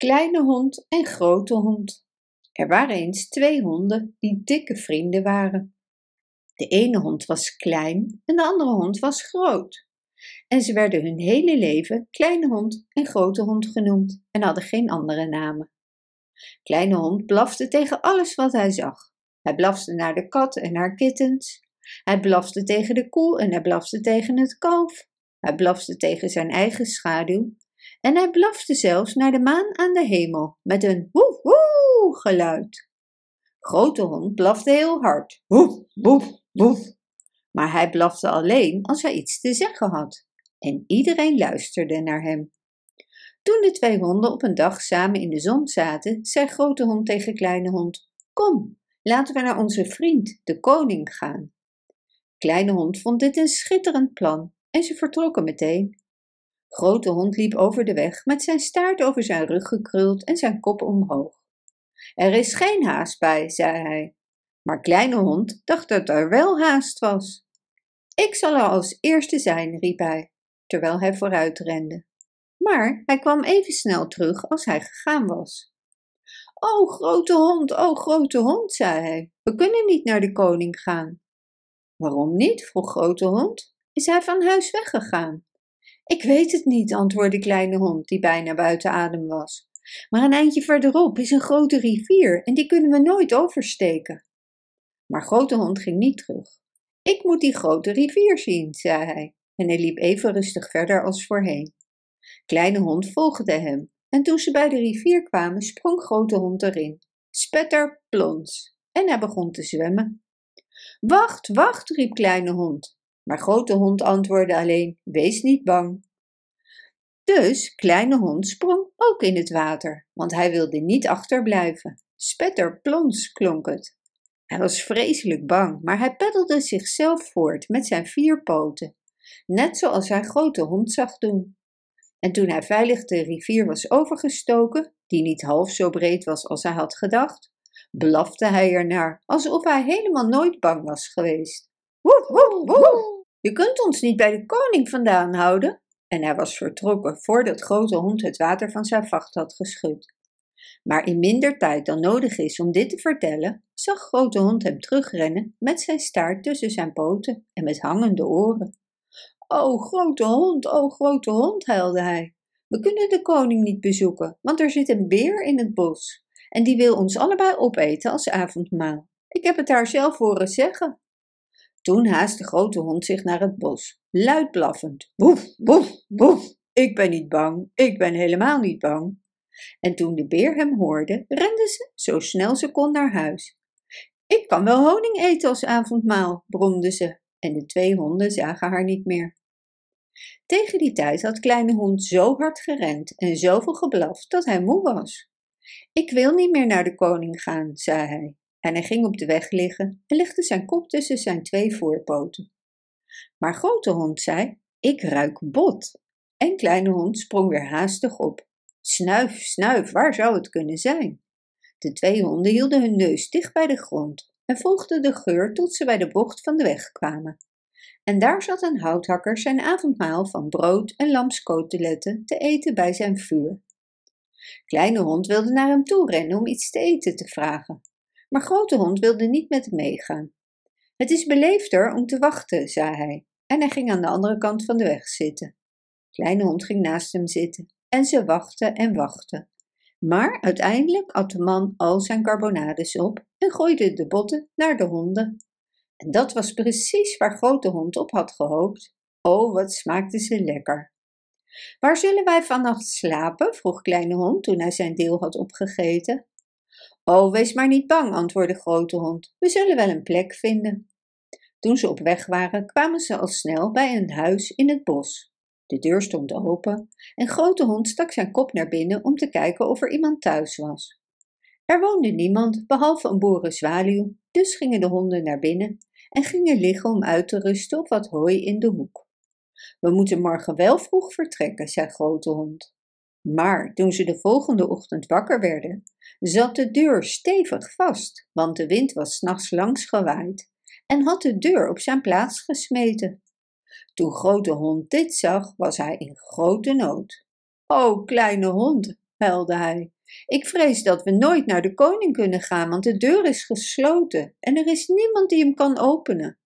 Kleine hond en grote hond. Er waren eens twee honden die dikke vrienden waren. De ene hond was klein en de andere hond was groot. En ze werden hun hele leven kleine hond en grote hond genoemd en hadden geen andere namen. Kleine hond blafte tegen alles wat hij zag. Hij blafte naar de kat en haar kittens. Hij blafte tegen de koe en hij blafte tegen het kalf. Hij blafte tegen zijn eigen schaduw. En hij blafte zelfs naar de maan aan de hemel met een woe woe geluid. Grote hond blafte heel hard. Woef, woef, woef. Maar hij blafte alleen als hij iets te zeggen had. En iedereen luisterde naar hem. Toen de twee honden op een dag samen in de zon zaten, zei grote hond tegen kleine hond: Kom, laten we naar onze vriend, de koning, gaan. Kleine hond vond dit een schitterend plan en ze vertrokken meteen. Grote hond liep over de weg met zijn staart over zijn rug gekruld en zijn kop omhoog. Er is geen haast bij, zei hij. Maar kleine hond dacht dat er wel haast was. Ik zal er als eerste zijn, riep hij, terwijl hij vooruit rende. Maar hij kwam even snel terug als hij gegaan was. O grote hond, o grote hond, zei hij, we kunnen niet naar de koning gaan. Waarom niet? vroeg grote hond. Is hij van huis weggegaan? Ik weet het niet, antwoordde kleine hond, die bijna buiten adem was. Maar een eindje verderop is een grote rivier en die kunnen we nooit oversteken. Maar grote hond ging niet terug. Ik moet die grote rivier zien, zei hij, en hij liep even rustig verder als voorheen. Kleine hond volgde hem, en toen ze bij de rivier kwamen, sprong grote hond erin. Spetter plons, en hij begon te zwemmen. Wacht, wacht, riep kleine hond. Maar grote hond antwoordde alleen: Wees niet bang. Dus kleine hond sprong ook in het water, want hij wilde niet achterblijven. Spetter plons klonk het. Hij was vreselijk bang, maar hij peddelde zichzelf voort met zijn vier poten, net zoals hij grote hond zag doen. En toen hij veilig de rivier was overgestoken, die niet half zo breed was als hij had gedacht, blafte hij ernaar alsof hij helemaal nooit bang was geweest. Woef, woef, woef! Je kunt ons niet bij de koning vandaan houden. En hij was vertrokken voordat grote hond het water van zijn vacht had geschud. Maar in minder tijd dan nodig is om dit te vertellen, zag grote hond hem terugrennen met zijn staart tussen zijn poten en met hangende oren. O grote hond, o grote hond, huilde hij. We kunnen de koning niet bezoeken, want er zit een beer in het bos en die wil ons allebei opeten als avondmaal. Ik heb het haar zelf horen zeggen. Toen haast de grote hond zich naar het bos, luid blaffend. Woef, woef, woef. Ik ben niet bang, ik ben helemaal niet bang. En toen de beer hem hoorde, rende ze zo snel ze kon naar huis. Ik kan wel honing eten als avondmaal, bromde ze, en de twee honden zagen haar niet meer. Tegen die tijd had kleine hond zo hard gerend en zoveel geblaft dat hij moe was. Ik wil niet meer naar de koning gaan, zei hij, en hij ging op de weg liggen en legde zijn kop tussen zijn twee voorpoten. Maar grote hond zei: Ik ruik bot. En kleine hond sprong weer haastig op. Snuif, snuif, waar zou het kunnen zijn? De twee honden hielden hun neus dicht bij de grond en volgden de geur tot ze bij de bocht van de weg kwamen. En daar zat een houthakker zijn avondmaal van brood en lamskoteletten te eten bij zijn vuur. Kleine hond wilde naar hem toe rennen om iets te eten te vragen, maar grote hond wilde niet met hem meegaan. Het is beleefder om te wachten, zei hij, en hij ging aan de andere kant van de weg zitten. Kleine hond ging naast hem zitten en ze wachtten en wachtten. Maar uiteindelijk at de man al zijn carbonades op en gooide de botten naar de honden. En dat was precies waar grote hond op had gehoopt. Oh, wat smaakte ze lekker! Waar zullen wij vannacht slapen? vroeg kleine hond toen hij zijn deel had opgegeten. Oh, wees maar niet bang, antwoordde grote hond. We zullen wel een plek vinden. Toen ze op weg waren, kwamen ze al snel bij een huis in het bos. De deur stond open en grote hond stak zijn kop naar binnen om te kijken of er iemand thuis was. Er woonde niemand behalve een boerenzwaluw, dus gingen de honden naar binnen en gingen liggen om uit te rusten op wat hooi in de hoek. We moeten morgen wel vroeg vertrekken, zei Grote Hond. Maar toen ze de volgende ochtend wakker werden, zat de deur stevig vast, want de wind was s'nachts langs gewaaid en had de deur op zijn plaats gesmeten. Toen Grote Hond dit zag, was hij in grote nood. O, kleine hond, huilde hij. Ik vrees dat we nooit naar de koning kunnen gaan, want de deur is gesloten en er is niemand die hem kan openen.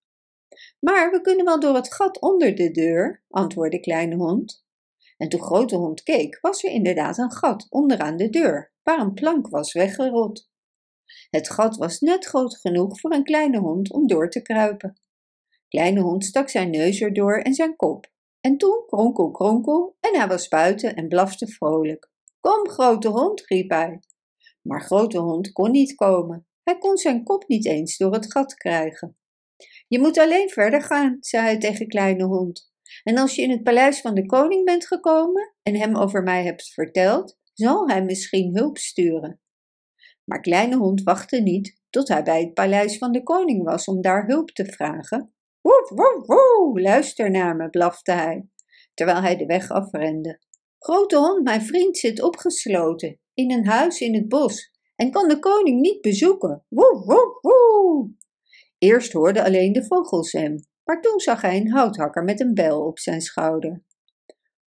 Maar we kunnen wel door het gat onder de deur, antwoordde Kleine Hond. En toen Grote Hond keek, was er inderdaad een gat onderaan de deur, waar een plank was weggerold. Het gat was net groot genoeg voor een kleine hond om door te kruipen. Kleine hond stak zijn neus erdoor en zijn kop. En toen kronkel, kronkel en hij was buiten en blafte vrolijk. Kom, grote hond, riep hij. Maar grote hond kon niet komen. Hij kon zijn kop niet eens door het gat krijgen. Je moet alleen verder gaan, zei hij tegen kleine hond. En als je in het paleis van de koning bent gekomen en hem over mij hebt verteld, zal hij misschien hulp sturen. Maar kleine hond wachtte niet tot hij bij het paleis van de koning was om daar hulp te vragen. Woef, woef, luister naar me, blafte hij, terwijl hij de weg afrende. Grote hond, mijn vriend zit opgesloten in een huis in het bos en kan de koning niet bezoeken. Woef, woef. Eerst hoorde alleen de vogels hem, maar toen zag hij een houthakker met een bel op zijn schouder.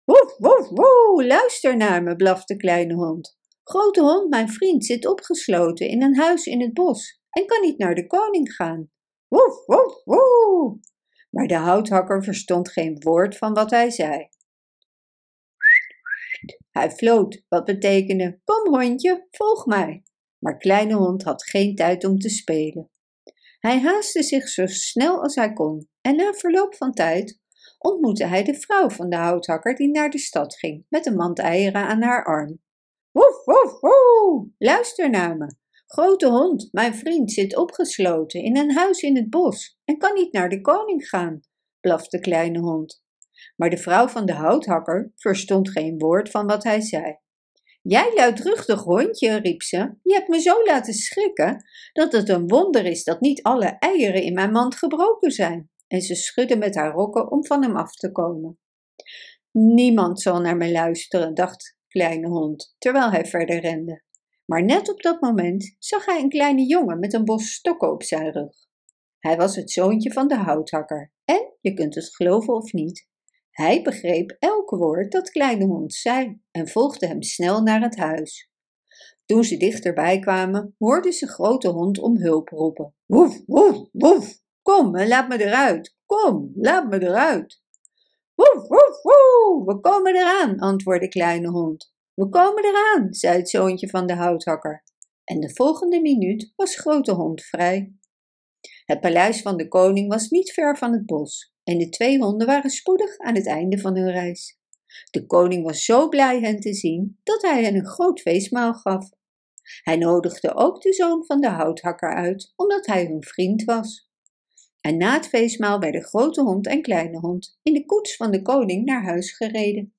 Woef, woef, woef, luister naar me, blafte kleine hond. Grote hond, mijn vriend, zit opgesloten in een huis in het bos en kan niet naar de koning gaan. Woef, woef, woef. Maar de houthakker verstond geen woord van wat hij zei. Hij floot, wat betekende: Kom hondje, volg mij. Maar kleine hond had geen tijd om te spelen. Hij haastte zich zo snel als hij kon en na verloop van tijd ontmoette hij de vrouw van de houthakker die naar de stad ging met een mand eieren aan haar arm. Woef, woef, woef, luister naar me. Grote hond, mijn vriend, zit opgesloten in een huis in het bos en kan niet naar de koning gaan, blafte de kleine hond. Maar de vrouw van de houthakker verstond geen woord van wat hij zei. Jij luidruchtig hondje, riep ze, je hebt me zo laten schrikken dat het een wonder is dat niet alle eieren in mijn mand gebroken zijn. En ze schudde met haar rokken om van hem af te komen. Niemand zal naar me luisteren, dacht kleine hond, terwijl hij verder rende. Maar net op dat moment zag hij een kleine jongen met een bos stokken op zijn rug. Hij was het zoontje van de houthakker en, je kunt het geloven of niet, hij begreep elk woord dat kleine hond zei en volgde hem snel naar het huis. Toen ze dichterbij kwamen, hoorden ze grote hond om hulp roepen. Woef, woef, woef, kom en laat me eruit, kom, laat me eruit. Woef, woef, woef, we komen eraan, antwoordde kleine hond. We komen eraan, zei het zoontje van de houthakker. En de volgende minuut was grote hond vrij. Het paleis van de koning was niet ver van het bos en de twee honden waren spoedig aan het einde van hun reis. De koning was zo blij hen te zien dat hij hen een groot feestmaal gaf. Hij nodigde ook de zoon van de houthakker uit, omdat hij hun vriend was. En na het feestmaal werden grote hond en kleine hond in de koets van de koning naar huis gereden.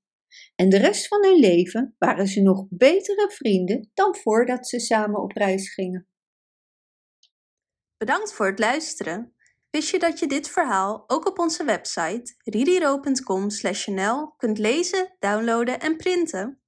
En de rest van hun leven waren ze nog betere vrienden dan voordat ze samen op reis gingen. Bedankt voor het luisteren. Wist je dat je dit verhaal ook op onze website ririro.com/nl kunt lezen, downloaden en printen?